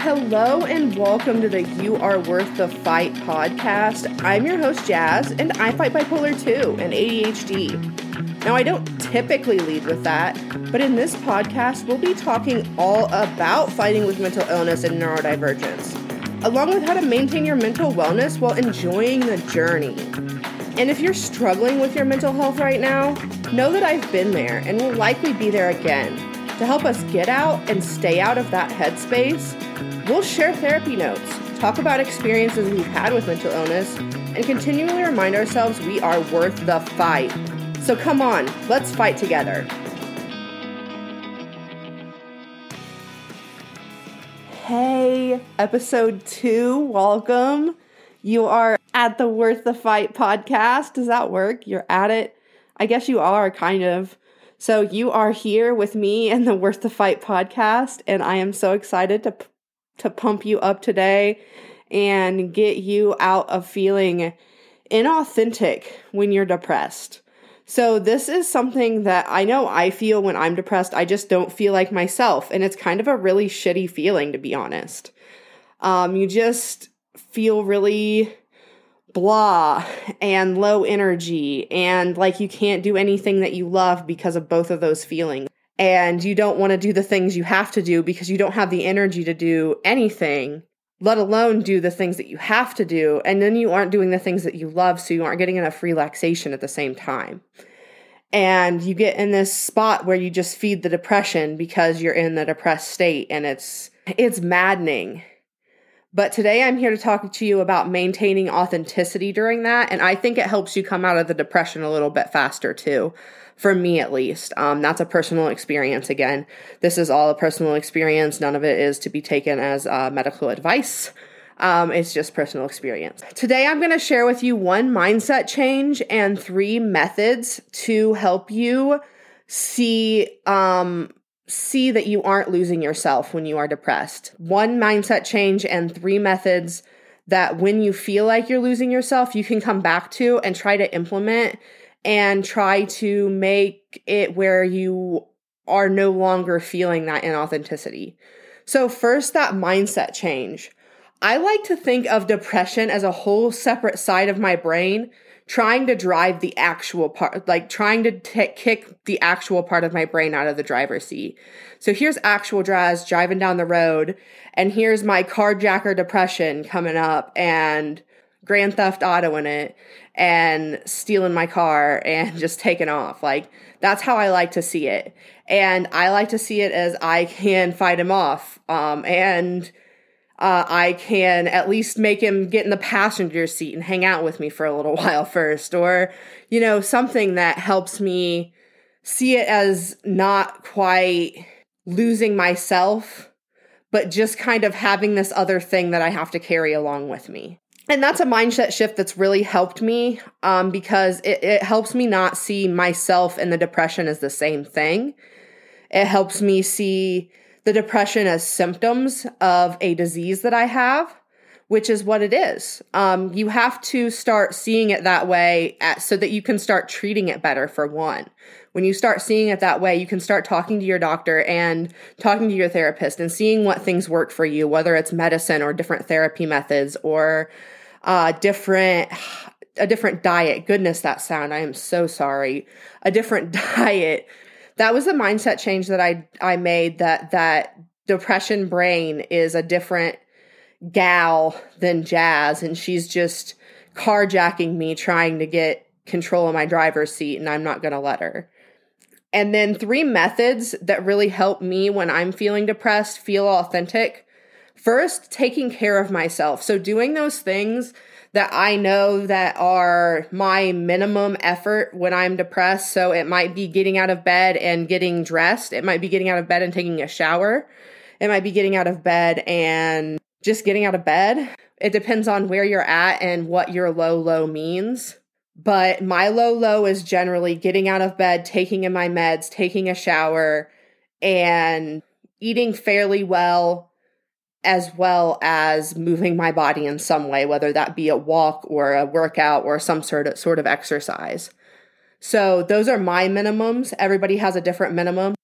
Hello and welcome to the You Are Worth the Fight podcast. I'm your host, Jazz, and I fight bipolar 2 and ADHD. Now, I don't typically lead with that, but in this podcast, we'll be talking all about fighting with mental illness and neurodivergence, along with how to maintain your mental wellness while enjoying the journey. And if you're struggling with your mental health right now, know that I've been there and will likely be there again to help us get out and stay out of that headspace We'll share therapy notes, talk about experiences we've had with mental illness, and continually remind ourselves we are worth the fight. So come on, let's fight together. Hey, episode two, welcome. You are at the Worth the Fight podcast. Does that work? You're at it? I guess you are, kind of. So you are here with me and the Worth the Fight podcast, and I am so excited to to pump you up today and get you out of feeling inauthentic when you're depressed. So, this is something that I know I feel when I'm depressed. I just don't feel like myself. And it's kind of a really shitty feeling, to be honest. Um, you just feel really blah and low energy and like you can't do anything that you love because of both of those feelings and you don't want to do the things you have to do because you don't have the energy to do anything, let alone do the things that you have to do. And then you aren't doing the things that you love, so you aren't getting enough relaxation at the same time. And you get in this spot where you just feed the depression because you're in the depressed state and it's it's maddening. But today I'm here to talk to you about maintaining authenticity during that. And I think it helps you come out of the depression a little bit faster too for me at least. Um, that's a personal experience again. This is all a personal experience. None of it is to be taken as uh, medical advice. Um, it's just personal experience. Today, I'm going to share with you one mindset change and three methods to help you see um, see that you aren't losing yourself when you are depressed. One mindset change and three methods that when you feel like you're losing yourself, you can come back to and try to implement and try to make it where you are no longer feeling that inauthenticity. So, first, that mindset change. I like to think of depression as a whole separate side of my brain trying to drive the actual part, like trying to t- kick the actual part of my brain out of the driver's seat. So here's actual Jazz driving down the road, and here's my carjacker depression coming up, and Grand Theft Auto in it and stealing my car and just taking off. Like that's how I like to see it. And I like to see it as I can fight him off. Um, and uh, I can at least make him get in the passenger seat and hang out with me for a little while first, or, you know, something that helps me see it as not quite losing myself, but just kind of having this other thing that I have to carry along with me and that's a mindset shift that's really helped me um, because it, it helps me not see myself and the depression as the same thing. It helps me see the depression as symptoms of a disease that I have, which is what it is. Um, you have to start seeing it that way at, so that you can start treating it better, for one. When you start seeing it that way, you can start talking to your doctor and talking to your therapist and seeing what things work for you, whether it's medicine or different therapy methods or uh, different a different diet. Goodness, that sound. I am so sorry. A different diet. That was the mindset change that I I made that that depression brain is a different gal than Jazz and she's just carjacking me trying to get control of my driver's seat and I'm not going to let her. And then three methods that really help me when I'm feeling depressed feel authentic First, taking care of myself. So doing those things that I know that are my minimum effort when I'm depressed. So it might be getting out of bed and getting dressed. It might be getting out of bed and taking a shower. It might be getting out of bed and just getting out of bed. It depends on where you're at and what your low low means. But my low low is generally getting out of bed, taking in my meds, taking a shower, and eating fairly well, as well as moving my body in some way, whether that be a walk or a workout or some sort of sort of exercise. So those are my minimums. Everybody has a different minimum.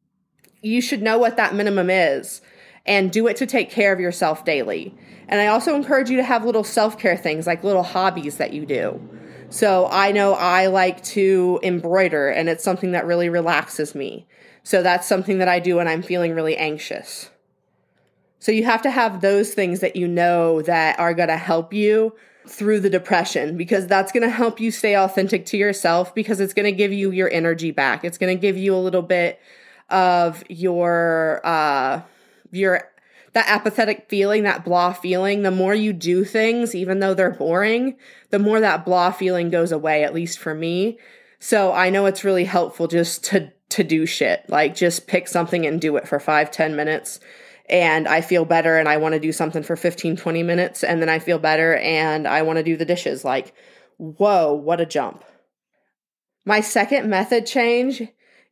You should know what that minimum is. and do it to take care of yourself daily. And I also encourage you to have little self care things like little hobbies that you do. So I know I like to embroider, and it's something that really relaxes me. So that's something that I do when I'm feeling really anxious. So you have to have those things that you know that are going to help you through the depression because that's going to help you stay authentic to yourself because it's going to give you your energy back. It's going to give you a little bit of your uh your that apathetic feeling, that blah feeling. The more you do things even though they're boring, the more that blah feeling goes away at least for me. So I know it's really helpful just to to do shit. Like just pick something and do it for five ten minutes and I feel better and I want to do something for 15, 20 minutes and then I feel better and I want to do the dishes. Like, whoa, what a jump. My second method change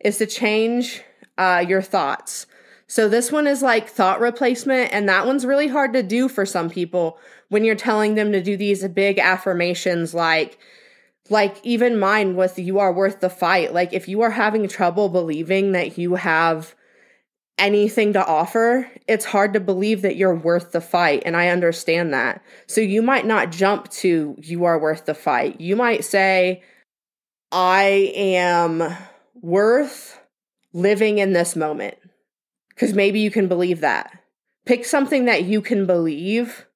is to change uh, your thoughts. So this one is like thought replacement, and that one's really hard to do for some people when you're telling them to do these big affirmations like, like even mine with you are worth the fight. Like if you are having trouble believing that you have anything to offer, it's hard to believe that you're worth the fight. And I understand that. So you might not jump to you are worth the fight. You might say, I am worth living in this moment. Because maybe you can believe that. Pick something that you can believe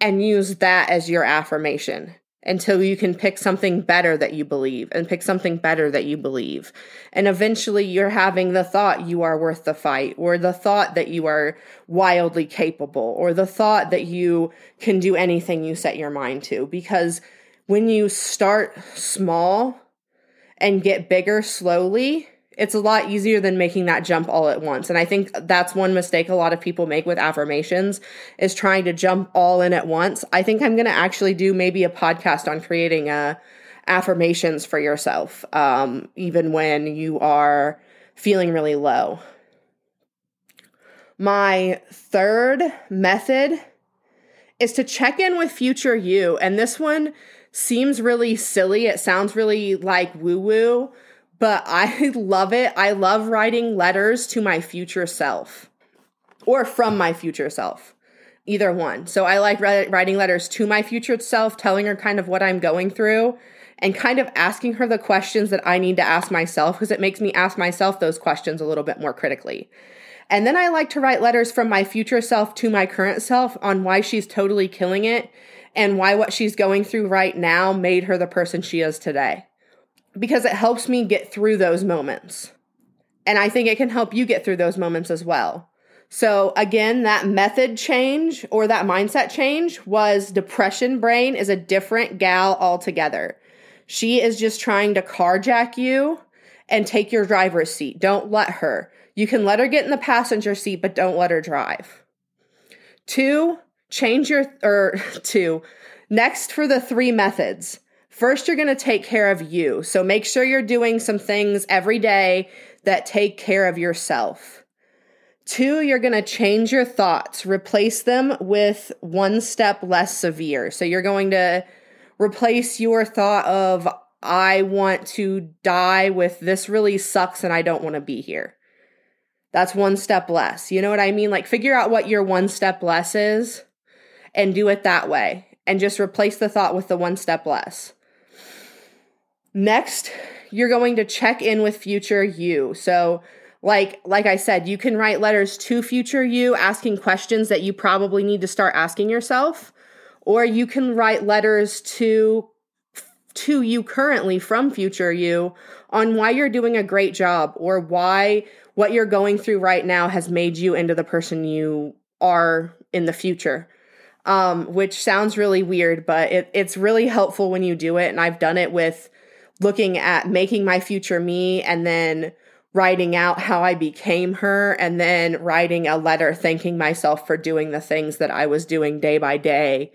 and use that as your affirmation until you can pick something better that you believe and pick something better that you believe. And eventually you're having the thought you are worth the fight or the thought that you are wildly capable or the thought that you can do anything you set your mind to. Because when you start small and get bigger slowly, it's a lot easier than making that jump all at once. And I think that's one mistake a lot of people make with affirmations is trying to jump all in at once. I think I'm going to actually do maybe a podcast on creating uh, affirmations for yourself, um, even when you are feeling really low. My third method is to check in with future you. And this one seems really silly. It sounds really like woo woo but I love it. I love writing letters to my future self or from my future self, either one. So I like writing letters to my future self, telling her kind of what I'm going through and kind of asking her the questions that I need to ask myself because it makes me ask myself those questions a little bit more critically. And then I like to write letters from my future self to my current self on why she's totally killing it and why what she's going through right now made her the person she is today because it helps me get through those moments. And I think it can help you get through those moments as well. So, again, that method change or that mindset change was depression brain is a different gal altogether. She is just trying to carjack you and take your driver's seat. Don't let her. You can let her get in the passenger seat, but don't let her drive. Two, change your, or two, next for the three methods First, you're going to take care of you. So make sure you're doing some things every day that take care of yourself. Two, you're going to change your thoughts, replace them with one step less severe. So you're going to replace your thought of, I want to die with this really sucks and I don't want to be here. That's one step less. You know what I mean? Like, figure out what your one step less is and do it that way. And just replace the thought with the one step less. Next, you're going to check in with future you. So, like like I said, you can write letters to future you asking questions that you probably need to start asking yourself, or you can write letters to to you currently from future you on why you're doing a great job or why what you're going through right now has made you into the person you are in the future. Um, which sounds really weird, but it, it's really helpful when you do it. And I've done it with looking at making my future me and then writing out how I became her and then writing a letter thanking myself for doing the things that I was doing day by day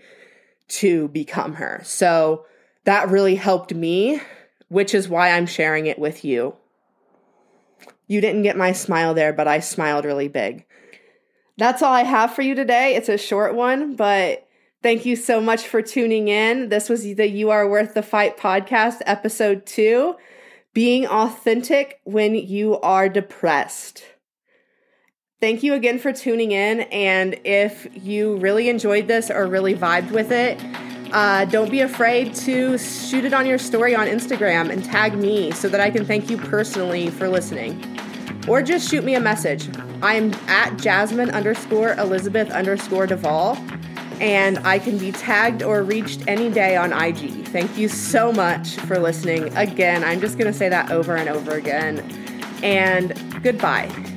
to become her. So that really helped me, which is why I'm sharing it with you. You didn't get my smile there, but I smiled really big. That's all I have for you today. It's a short one, but Thank you so much for tuning in. This was the You Are Worth the Fight podcast, episode two Being Authentic When You Are Depressed. Thank you again for tuning in. And if you really enjoyed this or really vibed with it, uh, don't be afraid to shoot it on your story on Instagram and tag me so that I can thank you personally for listening. Or just shoot me a message. I'm at Jasmine underscore Elizabeth underscore Duvall, and I can be tagged or reached any day on IG. Thank you so much for listening. Again, I'm just going to say that over and over again. And goodbye.